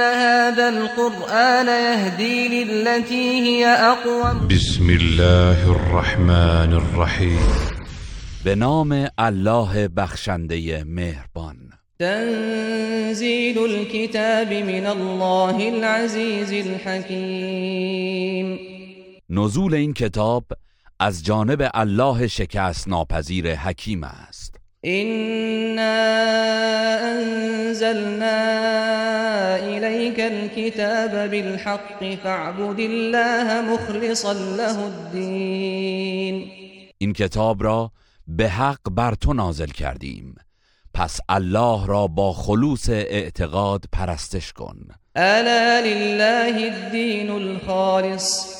إن هذا القرآن يهدي للتي هي أقوم. بسم الله الرحمن الرحیم به نام الله بخشنده مهربان. تنزيل الكتاب من الله العزيز الحكيم. نزول این کتاب از جانب الله شکست ناپذیر حکیم است. إنا أنزلنا إليك الكتاب بالحق فاعبد الله مخلصا له الدين. این کتاب را به حق بر تو نازل کردیم. پس الله را با خلوص اعتقاد پرستش کن. ألا لله الدين الخالص؟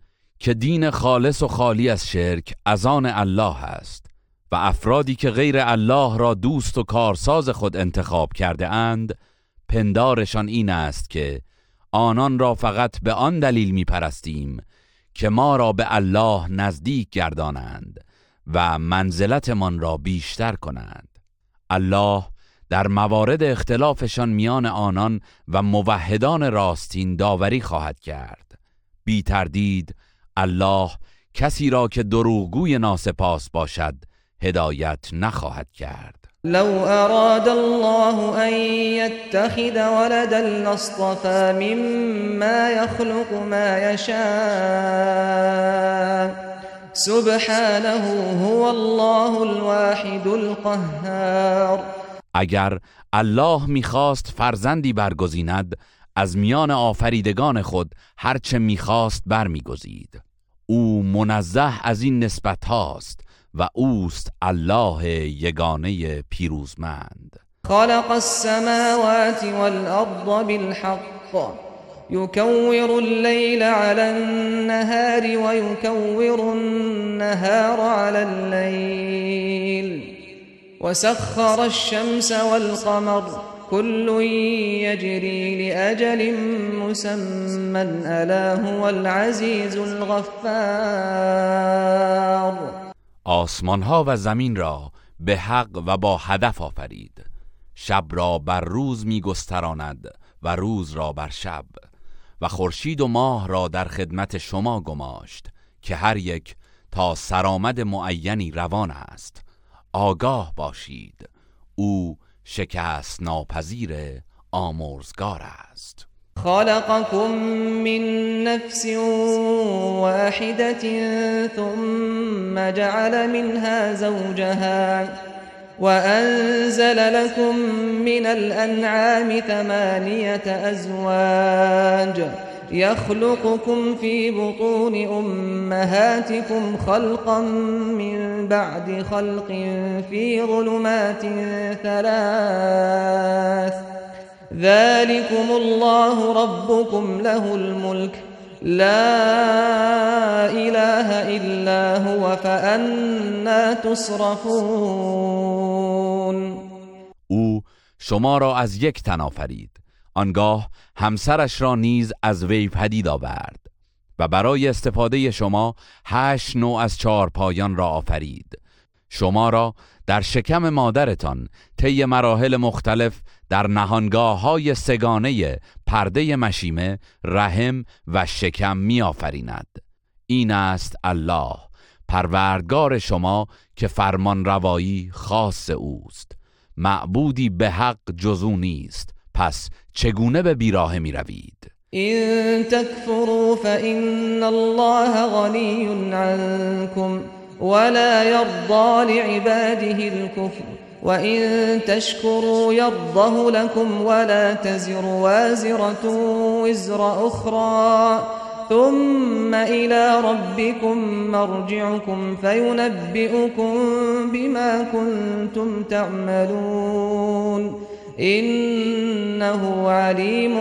که دین خالص و خالی از شرک از آن الله است و افرادی که غیر الله را دوست و کارساز خود انتخاب کرده اند پندارشان این است که آنان را فقط به آن دلیل می پرستیم که ما را به الله نزدیک گردانند و منزلتمان را بیشتر کنند. الله در موارد اختلافشان میان آنان و موحدان راستین داوری خواهد کرد. بی تردید الله کسی را که دروغگوی ناسپاس باشد هدایت نخواهد کرد. لو أراد الله أن يتخذ ولدا لاصطفى مما يخلق ما يشاء سبحانه هو الله الواحد القهار. اگر الله می‌خواست فرزندی برگزیند از میان آفریدگان خود هرچه می‌خواست برمیگزید. او منزه از این نسبت هاست و اوست الله یگانه پیروزمند. خلق السماوات والأرض بالحق. يكور الليل على النهار ويكور النهار على الليل. وسخر الشمس والقمر. كل يجري لأجل مسمى ألا هو العزيز الغفار. آسمان ها و زمین را به حق و با هدف آفرید. شب را بر روز می گستراند و روز را بر شب. و خورشید و ماه را در خدمت شما گماشت که هر یک تا سرآمد معینی روان است. آگاه باشید. او شکست ناپذیر آمرزگار است. خلقكم من نفس واحدة ثم جعل منها زوجها وأنزل لكم من الأنعام ثمانية أزواج يخلقكم في بطون أمهاتكم خلقا من بعد خلق في ظلمات ثلاث. ذلكم الله ربكم له الملك. لا إله إلا هو فأنا تصرفون. أو شما را از یک تن آفرید. آنگاه همسرش را نیز از وی پدید آورد و برای استفاده شما هشت نوع از چهار پایان را آفرید. شما را در شکم مادرتان طی مراحل مختلف در نهانگاه های سگانه پرده مشیمه رحم و شکم می آفریند. این است الله پروردگار شما که فرمان روایی خاص اوست. معبودی به حق جزو نیست. پس چگونه به بیراه می روید إن تكفروا فإن الله غني عنكم ولا يرضى لعباده الكفر وإن تشكروا يرضه لكم ولا تزر وازرة وزر أخرى ثم إلى ربكم مرجعكم فينبئكم بما كنتم تعملون. إنه عليم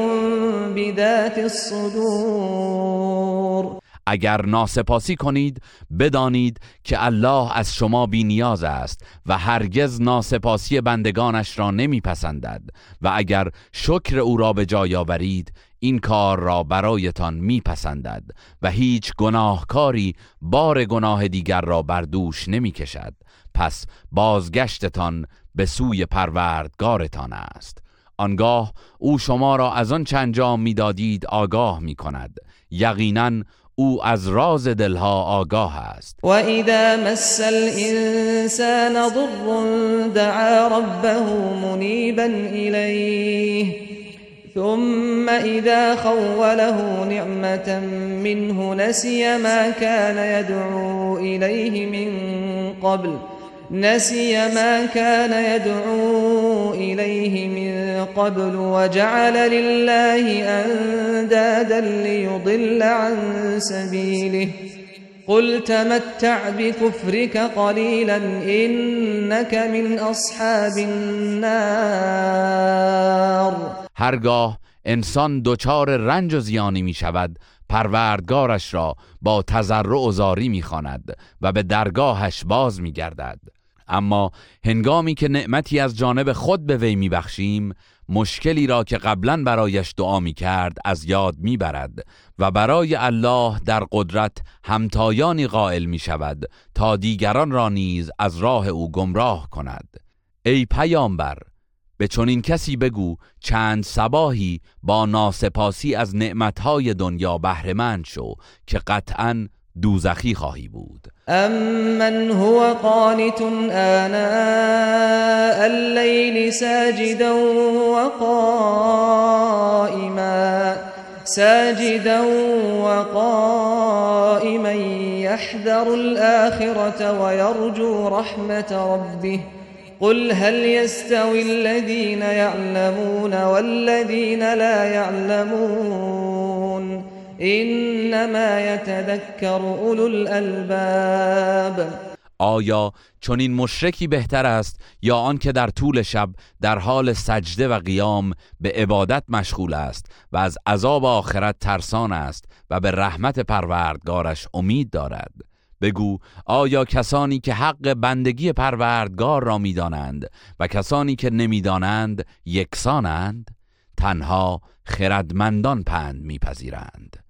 بذات الصدور. اگر ناسپاسی کنید بدانید که الله از شما بی نیاز است و هرگز ناسپاسی بندگانش را نمیپسندد و اگر شکر او را به جای آورید این کار را برایتان میپسندد و هیچ گناهکاری بار گناه دیگر را بر دوش نمی‌کشد. پس بازگشتتان به سوی پروردگارتان است. آنگاه او شما را از آن انجام می‌دادید آگاه می کند یقینا او از راز دلها آگاه است. و اذا مس الانسان ضر دعا ربه منیبا الیه ثم اذا خوله نعمة منه نسي ما كان يدعو إليه من قبل. نسي ما كان يدعو إليه من قبل وجعل لله أندادا ليضل عن سبيله. قل تمتع بكفرك قليلا إنك من أصحاب النار. هرگاه انسان دچار رنج و زیانی می شود پروردگارش را با تضرع و زاری می‌خواند و به درگاهش باز میگردد اما هنگامی که نعمتی از جانب خود به وی میبخشیم مشکلی را که قبلا برایش دعا می کرد از یاد می‌برد و برای الله در قدرت همتایانی قائل می شود تا دیگران را نیز از راه او گمراه کند. ای پیامبر به چنین کسی بگو چند سباهی با ناسپاسی از نعمتهای دنیا بهرهمند شو که قطعا دوزخی خواهی بود. امن هو قانت آناء الليل ساجدا وقائما ساجدا وقائما يحذر الآخرة ويرجو رحمة ربه. قل هل يستوي الذين يعلمون والذين لا يعلمون؟ انما يتذكر اولو الالباب آیا چون این مشرکی بهتر است یا آن که در طول شب در حال سجده و قیام به عبادت مشغول است و از عذاب آخرت ترسان است و به رحمت پروردگارش امید دارد؟ بگو آیا کسانی که حق بندگی پروردگار را می‌دانند و کسانی که نمی‌دانند یکسانند؟ تنها خردمندان پند میپذیرند.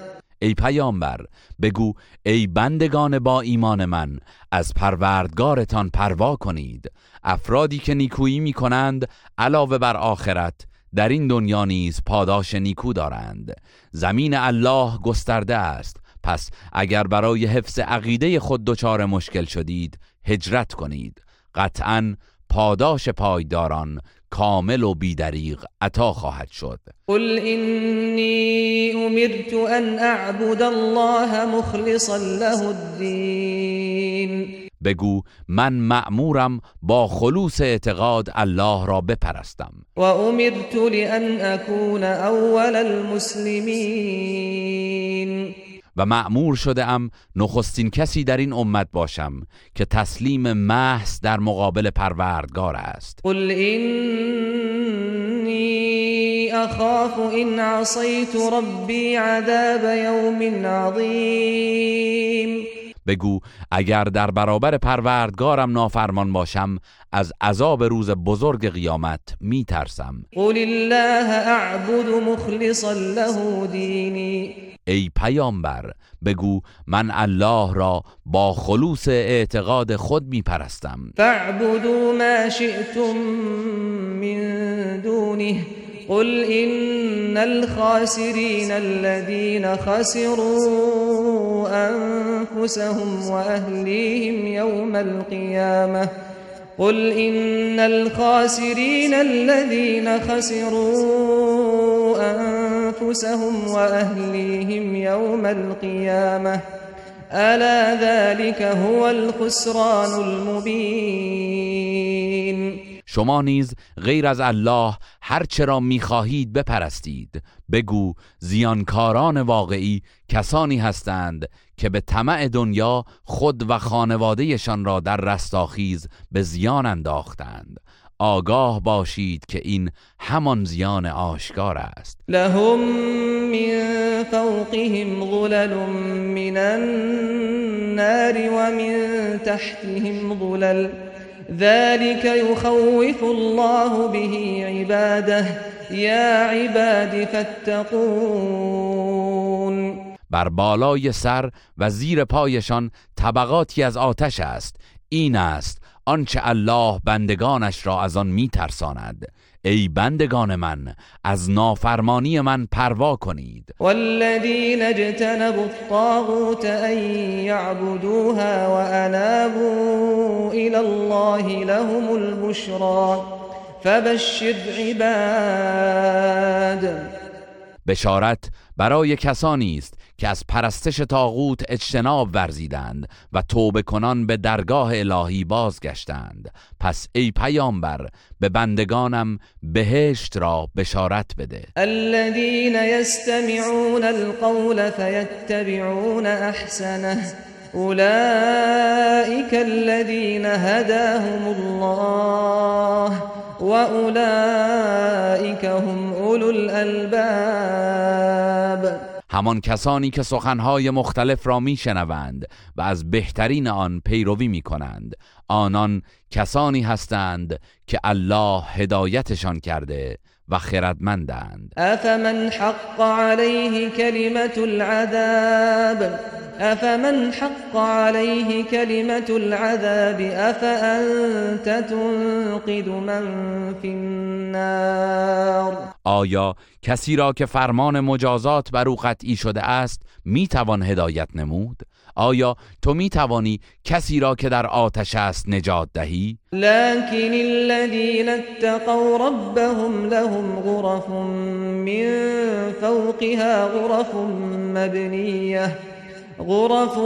ای پیامبر بگو ای بندگان با ایمان من از پروردگارتان پروا کنید. افرادی که نیکویی می کنند علاوه بر آخرت در این دنیا نیز پاداش نیکو دارند. زمین الله گسترده است. پس اگر برای حفظ عقیده خود دچار مشکل شدید هجرت کنید. قطعا پاداش پایداران کامل و بیدریغ عطا خواهد شد. قل اینی امرت ان اعبد الله مخلصا له الدین بگو من مأمورم با خلوص اعتقاد الله را بپرستم. و امرت لان اكون اول المسلمین و معمور شده ام نخستین کسی در این امت باشم که تسلیم محض در مقابل پروردگار است. قل اینی اخاف ان عصیت ربی عذاب یوم عظیم بگو اگر در برابر پروردگارم نافرمان باشم از عذاب روز بزرگ قیامت می ترسم قل الله اعبد مخلصا له دینی. ای پیامبر بگو من الله را با خلوص اعتقاد خود می پرستم فاعبدوا ما شئتم من دونه. قل إن الخاسرين الذين خسروا أنفسهم وأهليهم يوم القيامة قل إن الخاسرين الذين خسروا أنفسهم وأهليهم يوم القيامة ألا ذلك هو الخسران المبين شما نیز غیر از الله هر چرا می‌خواهید بپرستید. بگو زیانکاران واقعی کسانی هستند که به طمع دنیا خود و خانوادهشان را در رستاخیز به زیان انداختند. آگاه باشید که این همان زیان آشکار است. لهم من فوقهم غلل من النار ومن تحتهم غلل ذلك يخوف الله به عباده. یا عباد فاتقون. بر بالای سر و زیر پایشان طبقاتی از آتش است. این است آنچه الله بندگانش را از آن میترساند. ای بندگان من از نافرمانی من پروا کنید. والذین اجتنبوا الطاغوت ان یعبدوها وانابوا الى الله لهم البشرا فبشر عباد. بشارت برای کسانی است که از پرستش تاغوت اجتناب ورزیدند و توبه کنان به درگاه الهی بازگشتند. پس ای پیامبر به بندگانم بهشت را بشارت بده. الذين يستمعون القول فيتبعون احسنه. اولئك الذين هداهم الله واولئك هم اولو الالباب. همان کسانی که سخنهای مختلف را میشنوند و از بهترین آن پیروی می کنند آنان کسانی هستند که الله هدایتشان کرده و خردمندند. افمن حق علیه کلمت العذاب؟ افمن حق علیه کلمت العذاب؟ افانت تنقذ من فی النار؟ آیا کسی را که فرمان مجازات بر او قطعی شده است می‌توان هدایت نمود؟ آیا تو می توانی کسی را که در آتش است نجات دهی؟ لكن الذين اتقوا ربهم لهم غرف من فوقها غرف مبنيه غرف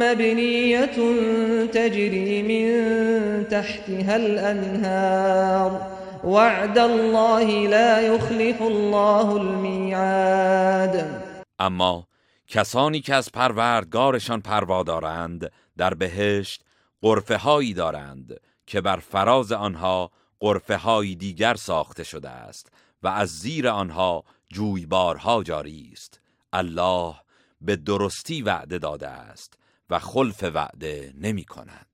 مبنية تجري من تحتها الأنهار. وعد الله لا يخلف الله الميعاد. اما کسانی که از پروردگارشان پروا دارند در بهشت قرفه هایی دارند که بر فراز آنها قرفه هایی دیگر ساخته شده است و از زیر آنها جویبارها جاری است. الله به درستی وعده داده است و خلف وعده نمی کند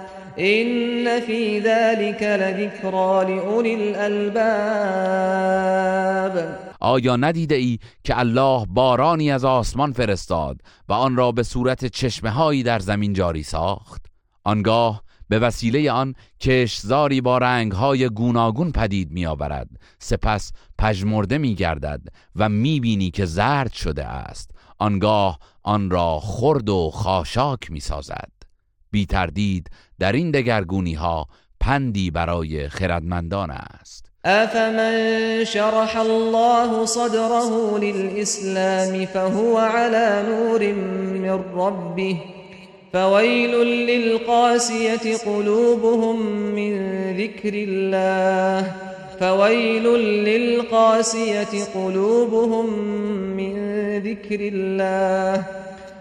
إن في ذلك لذكرى لأولي الألباب. آیا ندیده ای که الله بارانی از آسمان فرستاد و آن را به صورت چشمه در زمین جاری ساخت؟ آنگاه به وسیله آن کشزاری با رنگهای گوناگون پدید می آورد سپس پژمرده می گردد و می بینی که زرد شده است. آنگاه آن را خرد و خاشاک می سازد بی تردید در این دگرگونی ها پندی برای خردمندان است. افمن شرح الله صدره للإسلام فهو على نور من ربه فويل للقاسية قلوبهم من ذكر الله فويل للقاسية قلوبهم من ذكر الله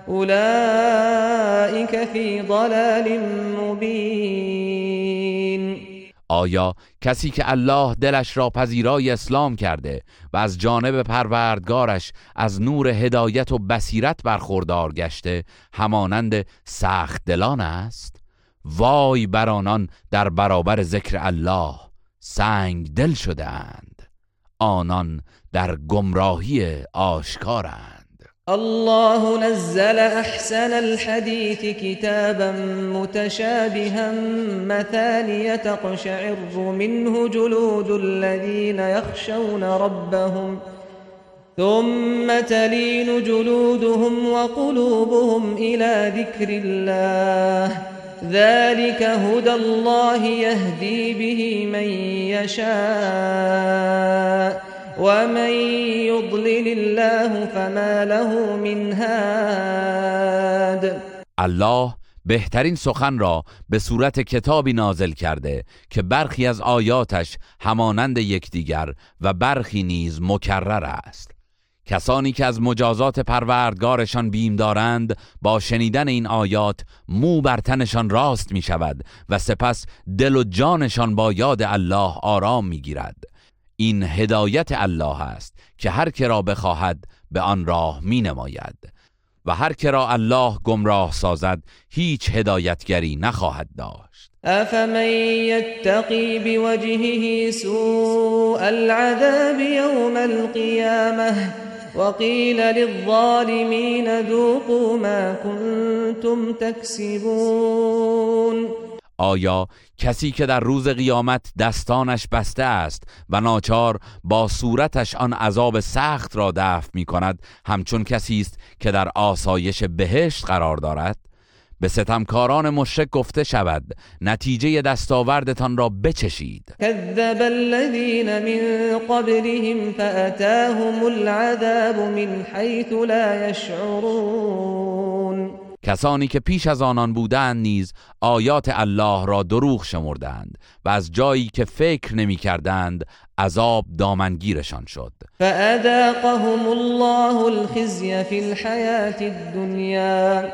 أولئك في ضلال مبين. آیا کسی که الله دلش را پذیرای اسلام کرده و از جانب پروردگارش از نور هدایت و بصیرت برخوردار گشته همانند سخت دلان است؟ وای بر آنان در برابر ذکر الله سنگ دل شده آنان در گمراهی آشکارند الله نزل أحسن الحديث كتابا متشابها مثانية تقشعر منه جلود الذين يخشون ربهم ثم تلين جلودهم وقلوبهم إلى ذكر الله ذلك هدى الله يهدي به من يشاء ومن يضلل الله فما له من هاد الله بهترین سخن را به صورت کتابی نازل کرده که برخی از آیاتش همانند یکدیگر و برخی نیز مکرر است. کسانی که از مجازات پروردگارشان بیم دارند با شنیدن این آیات مو بر تنشان راست می شود و سپس دل و جانشان با یاد الله آرام می گیرد این هدایت الله است که هر که را بخواهد به آن راه می نماید و هر که را الله گمراه سازد هیچ هدایتگری نخواهد داشت. افمن یتقی بوجهه سوء العذاب یوم القیامه وقیل للظالمین ذوقوا ما کنتم تکسبون. آیا کسی که در روز قیامت دستانش بسته است و ناچار با صورتش آن عذاب سخت را دفع می کند همچون کسی است که در آسایش بهشت قرار دارد؟ به ستمکاران مشرک گفته شود نتیجه دستاوردتان را بچشید. كذب الذين من قبلهم فأتاهم العذاب من حيث لا يشعرون کسانی که پیش از آنان بودند نیز آیات الله را دروغ شمردند و از جایی که فکر نمی کردند عذاب دامنگیرشان شد. فأذاقهم الله الخزي في الحياة الدنيا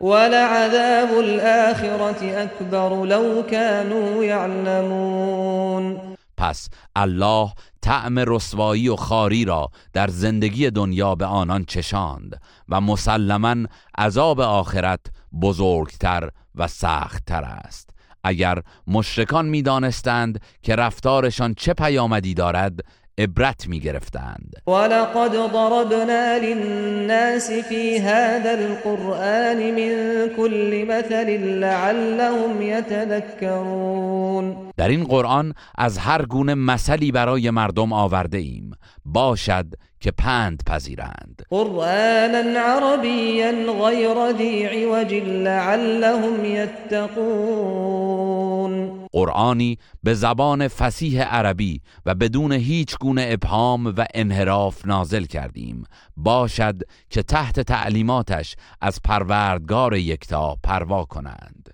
ولعذاب الآخرة أكبر لو كانوا يعلمون. پس الله طعم رسوایی و خاری را در زندگی دنیا به آنان چشاند و مسلما عذاب آخرت بزرگتر و سختتر است. اگر مشرکان می‌دانستند که رفتارشان چه پیامدی دارد عبرت می گرفتند ولقد ضربنا للناس في هذا القرآن من كل مثل لعلهم يتذكرون. در این قرآن از هر گونه مثلی برای مردم آورده ایم باشد که پند پذیرند. قرآنا عربيا غير ذي عوج لعلهم يتقون قرآنی به زبان فسیح عربی و بدون هیچ گونه ابهام و انحراف نازل کردیم. باشد که تحت تعلیماتش از پروردگار یکتا پروا کنند.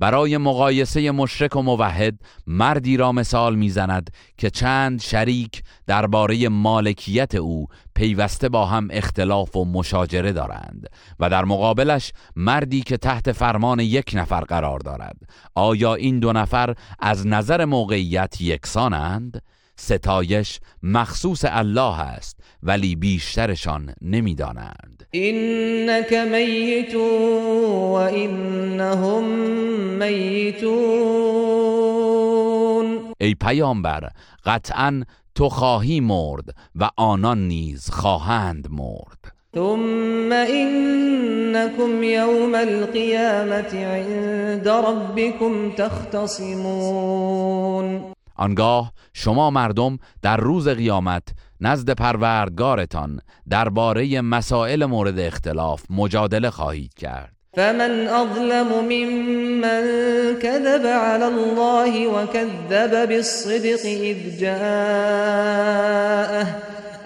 برای مقایسه مشرک و موحد مردی را مثال می‌زند که چند شریک درباره مالکیت او پیوسته با هم اختلاف و مشاجره دارند و در مقابلش مردی که تحت فرمان یک نفر قرار دارد آیا این دو نفر از نظر موقعیت یکسانند؟ ستایش مخصوص الله است ولی بیشترشان نمی‌دانند. إنك ميت وإنهم ميتون. ای پیامبر قطعا تو خواهی مرد و آنان نیز خواهند مرد. ثم إنكم يوم القيامة عند ربكم تختصمون. آنگاه شما مردم در روز قیامت نزد پروردگارتان درباره مسائل مورد اختلاف مجادله خواهید کرد. فمن أظلم ممن كذب على الله وكذب بالصدق إذ جاءه.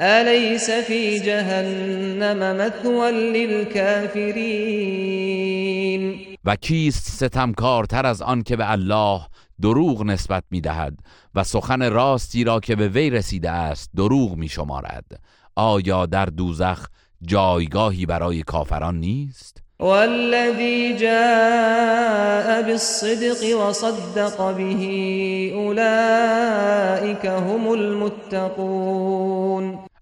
أليس في جهنم مثوى للكافرين؟ و کیست ستمکارتر از آن که به الله دروغ نسبت می دهد و سخن راستی را که به وی رسیده است دروغ می شمارد آیا در دوزخ جایگاهی برای کافران نیست؟ والذي جاء بالصدق وصدق به أولئك هم المتقون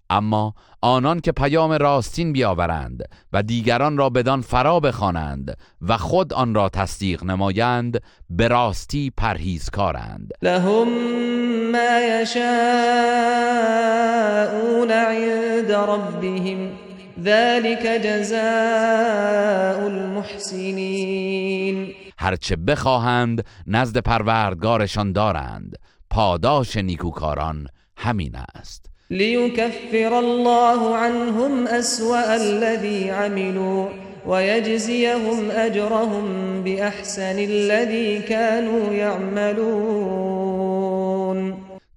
اما آنان که پیام راستین بیاورند و دیگران را بدان فرا بخوانند و خود آن را تصدیق نمایند به راستی پرهیزکارند. لهم ما يشاءون عند ربهم ذلك جزاء المحسنين هرچه بخواهند نزد پروردگارشان دارند. پاداش نیکوکاران همین است. ليكفر الله عنهم أسوأ الذي عملوا ويجزيهم أجرهم بأحسن الذي كانوا يعملون.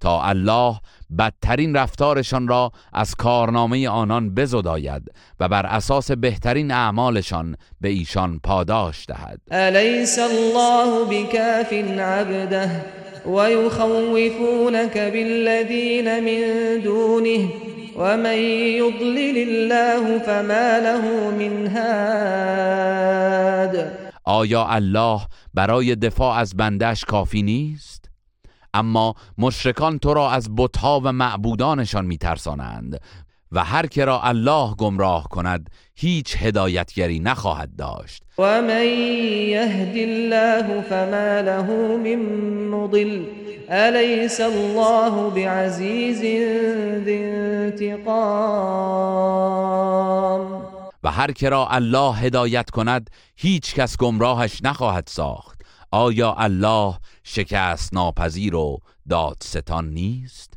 تا الله بدترین رفتارشان را از کارنامه آنان بزداید و بر اساس بهترین اعمالشان به ایشان پاداش دهد. أليس الله بكاف عبده؟ ويخوفونك بالذين من دونه ومن يضلل الله فما له من هاد آیا الله برای دفاع از بندش کافی نیست؟ اما مشرکان تو را از بتها و معبودانشان میترسانند و هر که را الله گمراه کند هیچ هدایتگری نخواهد داشت. ومن يهد الله فما له من مضل أليس الله بعزيز ذي انتقام. و هر که را الله هدایت کند هیچ کس گمراهش نخواهد ساخت. آیا الله شکست ناپذیر و دادستان نیست؟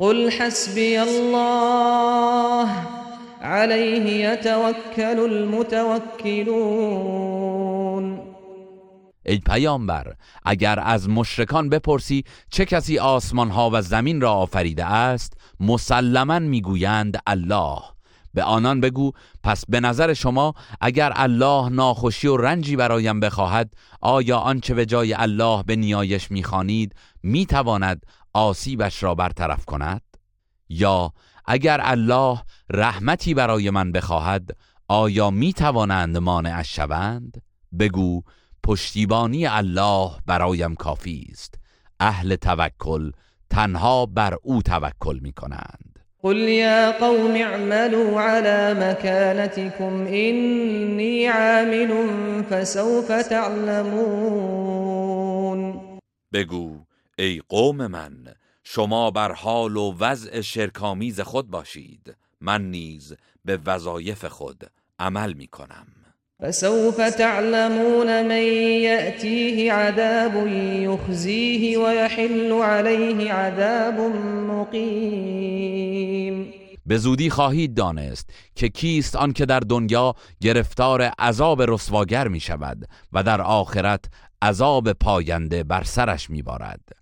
قل حسبي الله عليه يتوكل المتوكلون. ای پیامبر اگر از مشرکان بپرسی چه کسی آسمان ها و زمین را آفریده است مسلما می‌گویند الله. به آنان بگو پس به نظر شما اگر الله ناخوشی و رنجی برایم بخواهد آیا آنچه به جای الله به نیایش می‌خوانید می‌تواند آسیبش را برطرف کند؟ یا اگر الله رحمتی برای من بخواهد آیا می‌توانند مانعش شوند؟ بگو پشتیبانی الله برایم کافی است. اهل توکل تنها بر او توکل می کنند قل يا قوم اعملوا على مكانتكم إني عامل فسوف تعلمون. بگو ای قوم من شما بر حال و وضع شرکامیز خود باشید. من نیز به وظایف خود عمل می کنم فسوف تعلمون من يأتيه عذاب يخزيه ويحل عليه عذاب مقيم به زودی خواهید دانست که کیست آن که در دنیا گرفتار عذاب رسواگر می شود و در آخرت عذاب پاینده بر سرش می بارد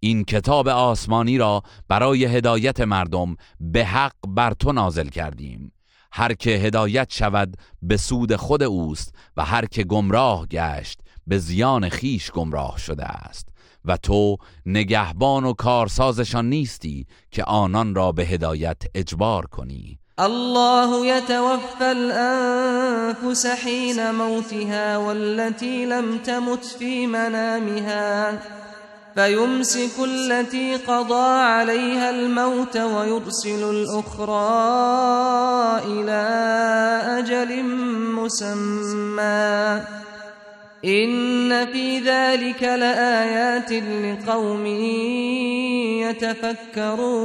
این کتاب آسمانی را برای هدایت مردم به حق بر تو نازل کردیم. هر که هدایت شود به سود خود اوست و هر که گمراه گشت به زیان خیش گمراه شده است. و تو نگهبان و کارسازشان نیستی که آنان را به هدایت اجبار کنی. الله يتوفى الأنفس حين موتها والتي لم تمت في منامها. فيمسك التي قضى عليها الموت ويرسل الأخرى إلى أجل مسمى. إن في ذلك لآيات لقوم يتفكرون.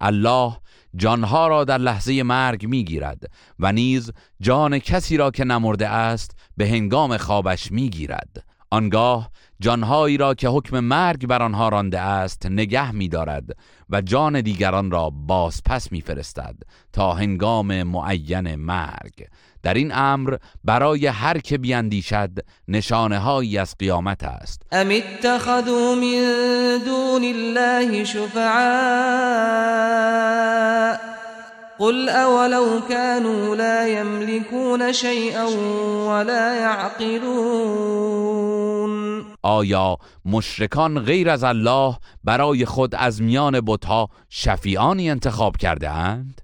الله جانها را در لحظه مرگ می‌گیرد و نیز جان کسی را که نمرده است به هنگام خوابش می‌گیرد. آنگاه جانهایی را که حکم مرگ بر آنها رانده است نگه میدارد و جان دیگران را باز پس میفرستد تا هنگام معین مرگ. در این امر برای هر که بیندیشد نشانه هایی از قیامت است. ام اتخذوا من دون الله شفعاء. قل اولو كانوا لا يملكون شيئا ولا يعقلون. آیا مشرکان غیر از الله برای خود از میان بتها شفیعانی انتخاب کرده اند؟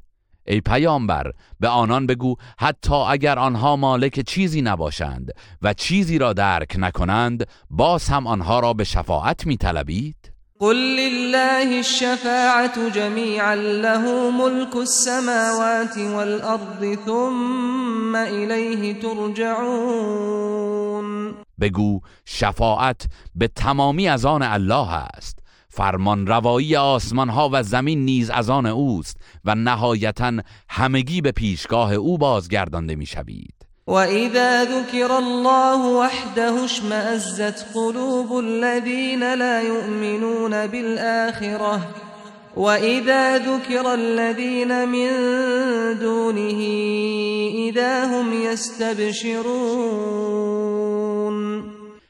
ای پیامبر به آنان بگو حتی اگر آنها مالک چیزی نباشند و چیزی را درک نکنند باز هم آنها را به شفاعت می طلبید؟ قل لله الشفاعة جميعا له ملك السماوات والأرض ثم إليه ترجعون بگو شفاعت به تمامی از آن الله است. فرمان روایی آسمان ها و زمین نیز از آن اوست و نهایتا همگی به پیشگاه او بازگردانده می‌شوید. وإذا ذكر الله وحده اشمأزت قلوب الذين لا يؤمنون بالآخرة وإذا ذكر الذين من دونه إذا هم يستبشرون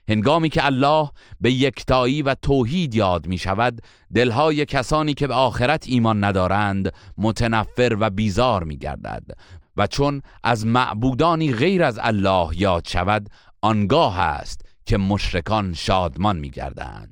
هنگامی که الله به یکتایی و توحید یاد می شود دلهای کسانی که به آخرت ایمان ندارند متنفر و بیزار می گردد و چون از معبودانی غیر از الله یاد شود آنگاه است که مشرکان شادمان می گردند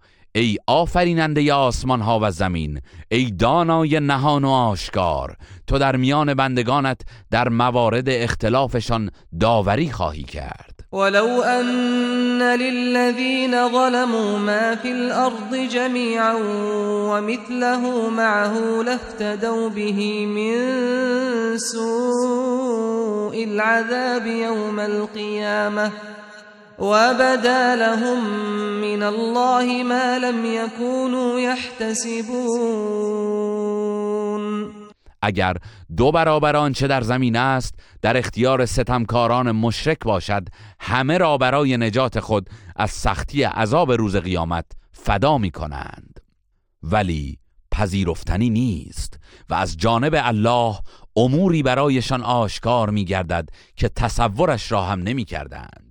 ای آفریننده آسمان ها و زمین ای دانای نهان و آشکار تو در میان بندگانت در موارد اختلافشان داوری خواهی کرد. ولو أن للذين ظلموا ما في الأرض جميعا ومثله معه لافتدوا به من سوء العذاب يوم القيامة. وبدا لهم من الله ما لم يكونوا يحتسبون اگر دو برابر آنچه در زمین است در اختیار ستمکاران مشرک باشد همه را برای نجات خود از سختی عذاب روز قیامت فدا می کنند ولی پذیرفتنی نیست و از جانب الله اموری برایشان آشکار می گردد که تصورش را هم نمی کردند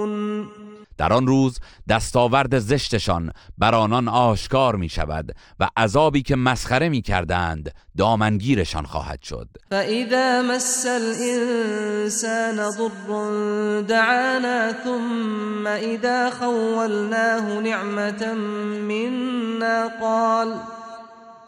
در آن روز دستاورد زشتشان بر آنان آشکار می شود و عذابی که مسخره می کردند دامنگیرشان خواهد شد. فإذا مس الإنسان ضر دعانا ثم إذا خولناه نعمة منا قال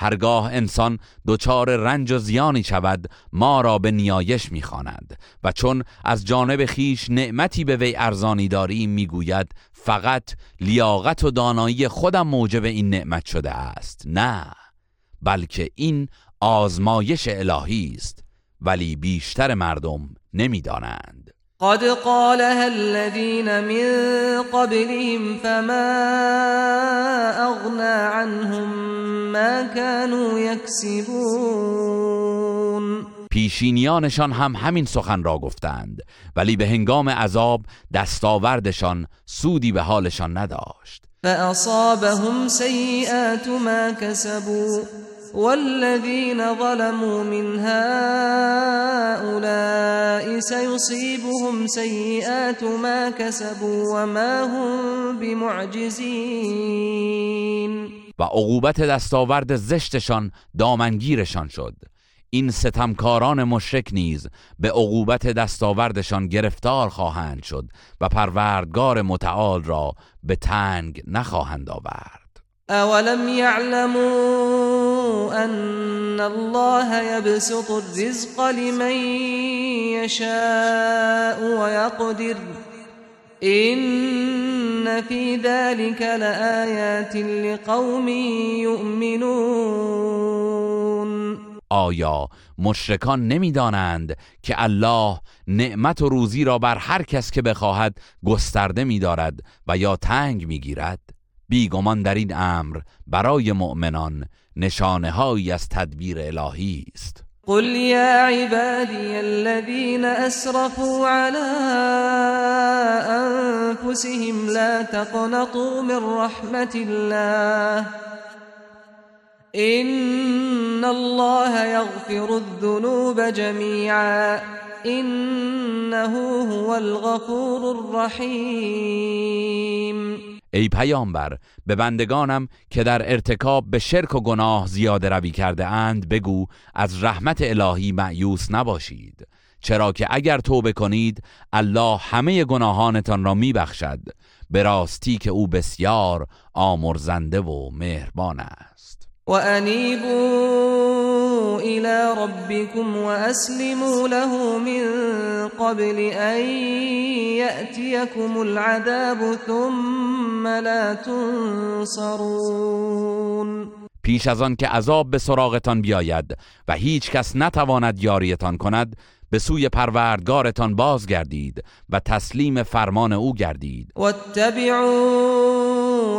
هرگاه انسان دچار رنج و زیانی شود ما را به نیایش می‌خواند. و چون از جانب خیش نعمتی به وی ارزانی داریم می‌گوید فقط لیاقت و دانایی خودم موجب این نعمت شده است. نه بلکه این آزمایش الهی است. ولی بیشتر مردم نمی‌دانند. قد قالها الذين من قبلهم فما اغنى عنهم ما كانوا يكسبون پیشینیانشان هم همین سخن را گفتند ولی به هنگام عذاب دستاوردشان سودی به حالشان نداشت. فأصابهم سيئات ما كسبوا والذين ظلموا من هؤلاء سيصيبهم سيئات ما كسبوا وما هم بمعجزين. و عقوبت دستاورد زشتشان دامنگیرشان شد. این ستمکاران مشرک نیز به عقوبت دستاوردشان گرفتار خواهند شد و پروردگار متعال را به تنگ نخواهند آورد. اولم يعلموا ان الله يبسط الرزق لمن يشاء ويقدر ان في ذلك لآيات لقوم يؤمنون. آیا مشرکان نمی‌دانند که الله نعمت و روزی را بر هر کس که بخواهد گسترده می‌دارد و یا تنگ می‌گیرد؟ بیگمان در این امر برای مؤمنان نشانه هایی از تدبیر الهی است. قل يا عبادي الذين اسرفوا على انفسهم لا تقنطوا من رحمة الله. ان الله يغفر الذنوب جميعا. انه هو الغفور الرحیم ای پیامبر به بندگانم که در ارتکاب به شرک و گناه زیاده روی کرده اند بگو از رحمت الهی معیوس نباشید. چرا که اگر توبه کنید الله همه گناهانتان را میبخشد. به راستی که او بسیار آمرزنده و مهربان است. وأنيبوا إلى ربكم وأسلموا له من قبل أن يأتيكم العذاب ثم لا تنصرون. پیش از آن که عذاب به سراغتان بیاید و هیچ کس نتواند یاریتان کند به سوی پروردگارتان بازگردید و تسلیم فرمان او گردید. واتبعوا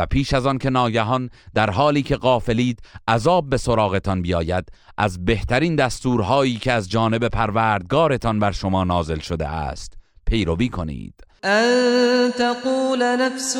و پیش از آن که ناگهان در حالی که غافلید عذاب به سراغتان بیاید از بهترین دستورهایی که از جانب پروردگارتان بر شما نازل شده است پیروی کنید. ان تقول نفس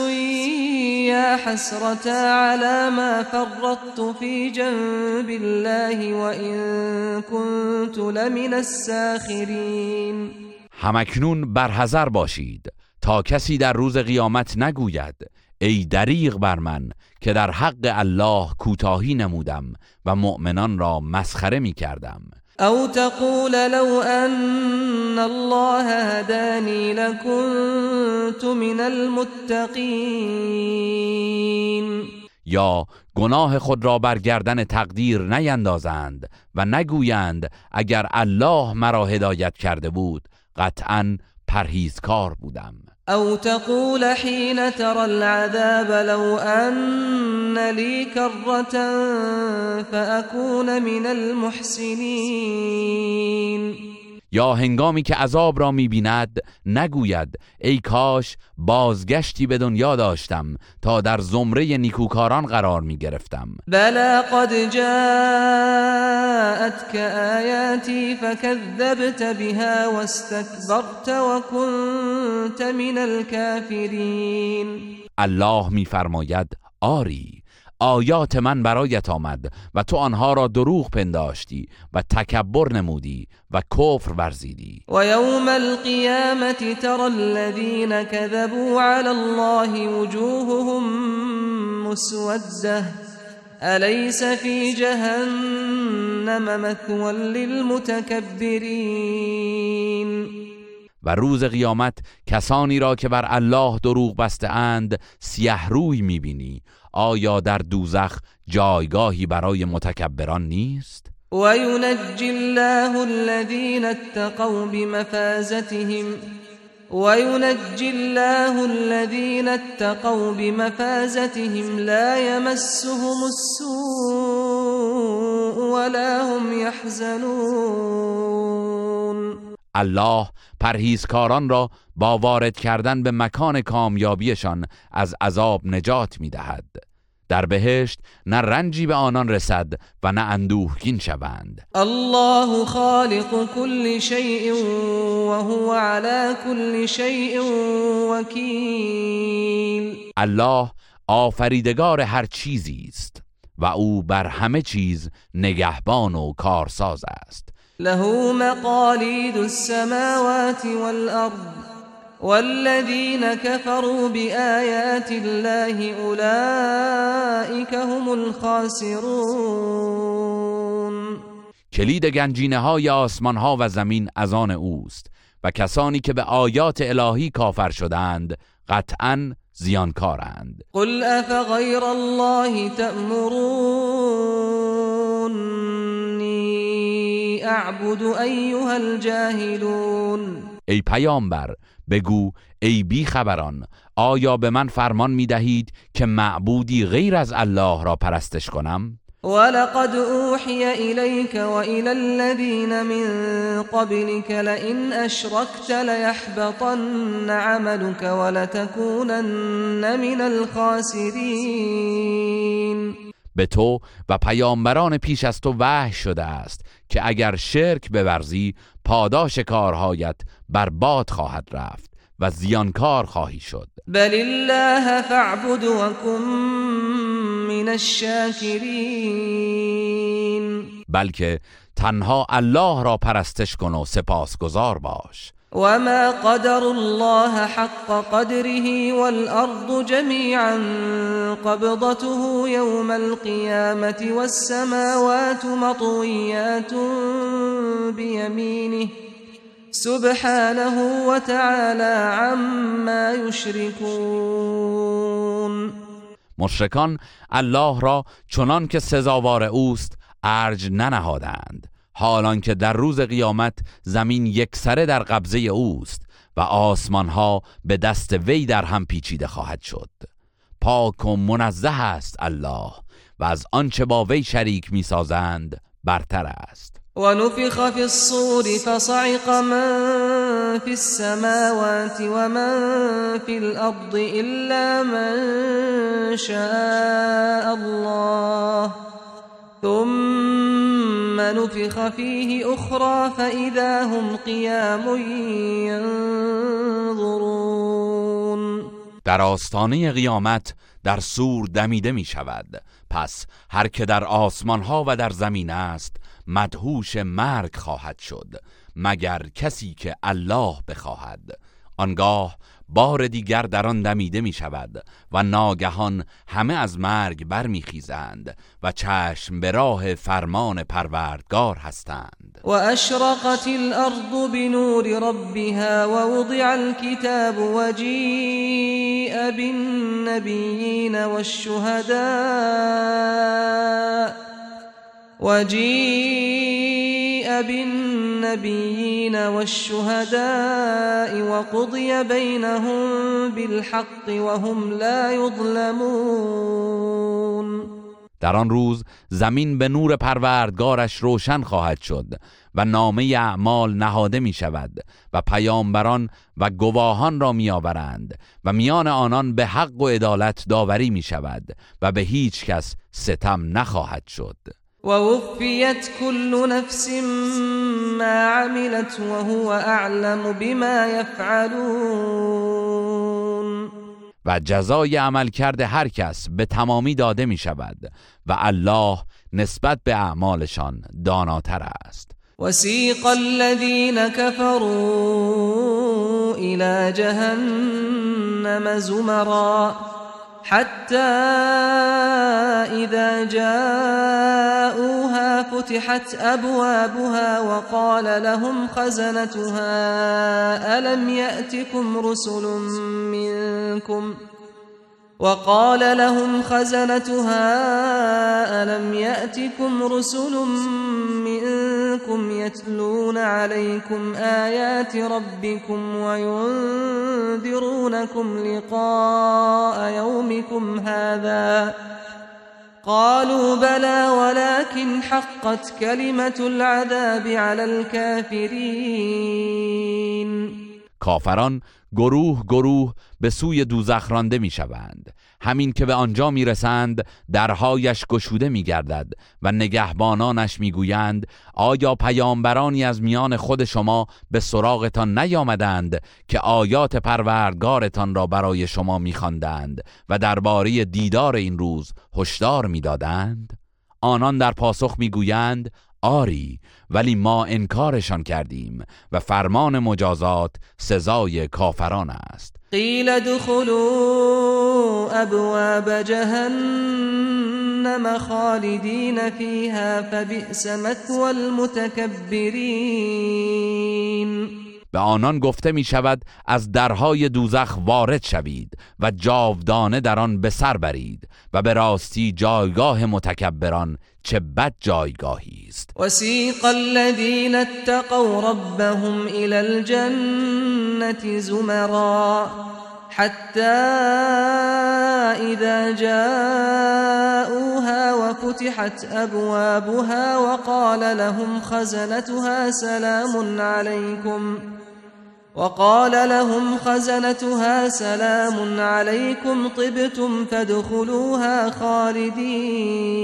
يا حسرة على ما فرطت في جنب الله وإن كنت لمن الساخرين همکنون برحذر باشید تا کسی در روز قیامت نگوید ای دریغ بر من که در حق الله کوتاهی نمودم و مؤمنان را مسخره می کردم. او تقول لو ان الله هداني لكنت من المتقين یا گناه خود را بر گردن تقدیر نیندازند و نگویند اگر الله مرا هدایت کرده بود قطعا پرهیزکار بودم. أو تقول حين ترى العذاب لو أن لي كرة فأكون من المحسنين. یا هنگامی که عذاب را می‌بیند نگوید ای کاش بازگشتی به دنیا داشتم تا در زمره نیکوکاران قرار می‌گرفتم. بلى قد جاءتك آياتي فكذبت بها واستكبرت وكنت من الكافرين الله میفرماید آری آیات من برایت آمد و تو آنها را دروغ پنداشتی و تکبر نمودی و کفر ورزیدی. و یوم القیامت ترى الذین كذبوا على الله وجوههم مسوده أليس في جهنم مثوى للمتكبرين و روز قیامت کسانی را که بر الله دروغ بسته اند سیه روی می‌بینی. آیا در دوزخ جایگاهی برای متکبران نیست؟ و ینجی الله الذین اتقوا بمفازتهم وينجي الله الذين اتقوا بمفازتهم لا يمسهم السوء ولا هم يحزنون الله پرهیزکاران را با وارد کردن به مکان کامیابیشان از عذاب نجات می‌دهد. در بهشت نه رنجی به آنان رسد و نه اندوهگین شوند. الله خالق كل شيء وهو على كل شيء وكيل الله آفریدگار هر چیزی است و او بر همه چیز نگهبان و کارساز است. له مقالید السماوات والارض والذين كفروا بآيات الله أولئك هم الخاسرون. کلید گنجینه های آسمان ها و زمین از آن اوست و کسانی که به آیات الهی کافر شدند قطعا زیانکارند. قل افغیر الله تأمرونی اعبد ایها الجاهلون ای پیامبر بگو ای بی خبران آیا به من فرمان می دهید که معبودی غیر از الله را پرستش کنم؟ ولقد اوحی الیک و الى الذین من قبلك لئن اشركت لیحبطن عملك ولتكونن من الخاسرین به تو و پیامبران پیش از تو وحی شده است که اگر شرک بورزی پاداش کارهایت برباد خواهد رفت و زیانکار خواهی شد. بل الله فاعبد کن من الشاکرین. بلکه تنها الله را پرستش کن و سپاسگزار باش. وما قدر الله حق قدره والأرض جميعا قبضته يوم القيامة والسماوات مطويات بيمينه سبحانه وتعالى عما يشركون مشرکان الله را چنان که سزاوار اوست ارج ننهادند. حالان که در روز قیامت زمین یکسره در قبضه اوست و آسمان ها به دست وی در هم پیچیده خواهد شد. پاک و منزه است الله و از آنچه با وی شریک می‌سازند برتر است. و نفخ فی الصور فصعق من فی السماوات و من فی الارض الا من شاء الله. ثم نفخ فيه أخرى فإذا هم قيام ينظرون. در آستانه قیامت در سور دمیده می شود پس هر که در آسمان ها و در زمین است مدهوش مرگ خواهد شد مگر کسی که الله بخواهد. آنگاه بار دیگر در آن دمیده می شود و ناگهان همه از مرگ برمیخیزند و چشم به راه فرمان پروردگار هستند. و اشرقت الارض بنور ربها و وضع الكتاب و جیء بالنبیین والشهداء وجيء بالنبيين والشهداء وقضي بينهم بالحق وهم لا يظلمون. در آن روز زمین به نور پروردگارش روشن خواهد شد و نامه اعمال نهاده می شود و پیامبران و گواهان را می آورند و میان آنان به حق و عدالت داوری می شود و به هیچ کس ستم نخواهد شد. ووفيت كل نفس ما عملت وهو اعلم بما يفعلون. و جزای عمل کرده هر کس به تمامی داده می شود و الله نسبت به اعمالشان داناتر است. وسیق الذين كفروا الى جهنم زمرا حتى إذا جاءوها فتحت أبوابها وقال لهم خزنتها ألم يأتكم رسل منكم ؟ وقال لهم خزنتها ألم يأتكم رسل منكم يتلون عليكم آيات ربكم وينذرونكم لقاء يومكم هذا قالوا بلى ولكن حقت كلمة العذاب على الكافرين. کافران گروه گروه به سوی دوزخ رانده می شوند همین که به آنجا می رسند درهایش گشوده می گردد و نگهبانانش می گویند آیا پیامبرانی از میان خود شما به سراغتان نیامدند که آیات پروردگارتان را برای شما می خواندند و درباره دیدار این روز هشدار می دادند؟ آنان در پاسخ می گویند آری ولی ما انکارشان کردیم و فرمان مجازات سزای کافران است قيل ادخلوا أبواب جهنم خالدين فيها فبئس مثوى المتكبرين. به آنان گفته می شود از درهای دوزخ وارد شوید و جاودانه در آن به سر برید و به راستی جایگاه متکبران چه بد جایگاهی است. وسیق الذین اتقوا ربهم الى الجنة زمرا. حتى إذا جاءوها وفتحت أبوابها وقال لهم خزنتها سلام عليكم وقال لهم خزنتها سلام عليكم طبتم فادخلوها خالدين.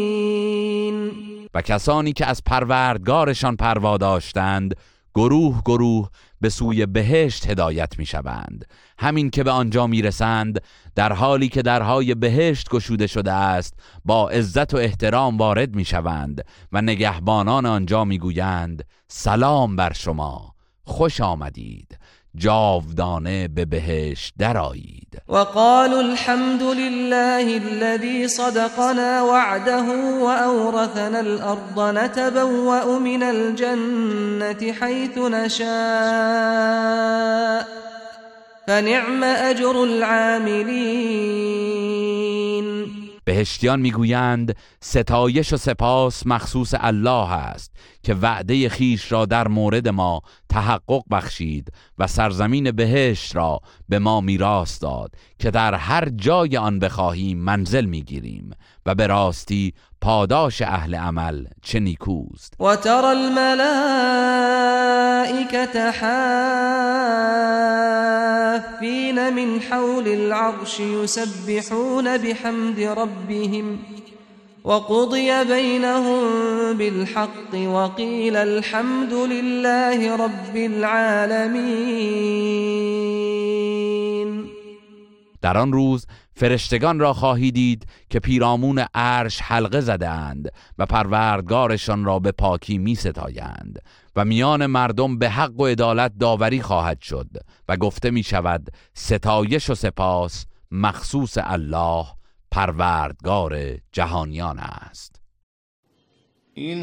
و کسانی که از پروردگارشان پروا داشتند گروه گروه به سوی بهشت هدایت می شوند همین که به آنجا می رسند در حالی که درهای بهشت گشوده شده است با عزت و احترام وارد می شوند و نگهبانان آنجا می گویند سلام بر شما خوش آمدید. جاودانه به بهش درآیید. و الحمد لله الذي صدقنا وعده وأورثنا الأرض نتبوأ من الجنة حيث نشاء. فنعم أجر العاملین بهشتیان می‌گویند ستایش و سپاس مخصوص الله است که وعده خیش را در مورد ما تحقق بخشید و سرزمین بهشت را به ما میراث داد که در هر جای آن بخواهیم منزل می‌گیریم و به راستی پاداش أهل عمل چه نیکوست. و تر الملائکت حافین من حول العرش یسبحون بحمد ربهم وقضي بينهم بالحق وقيل الحمد لله رب العالمين در آن روز فرشتگان را خواهی دید که پیرامون عرش حلقه اند و پروردگارشان را به پاکی می ستایند و میان مردم به حق و عدالت داوری خواهد شد و گفته می شود ستایش و سپاس مخصوص الله پروردگار جهانیان است. این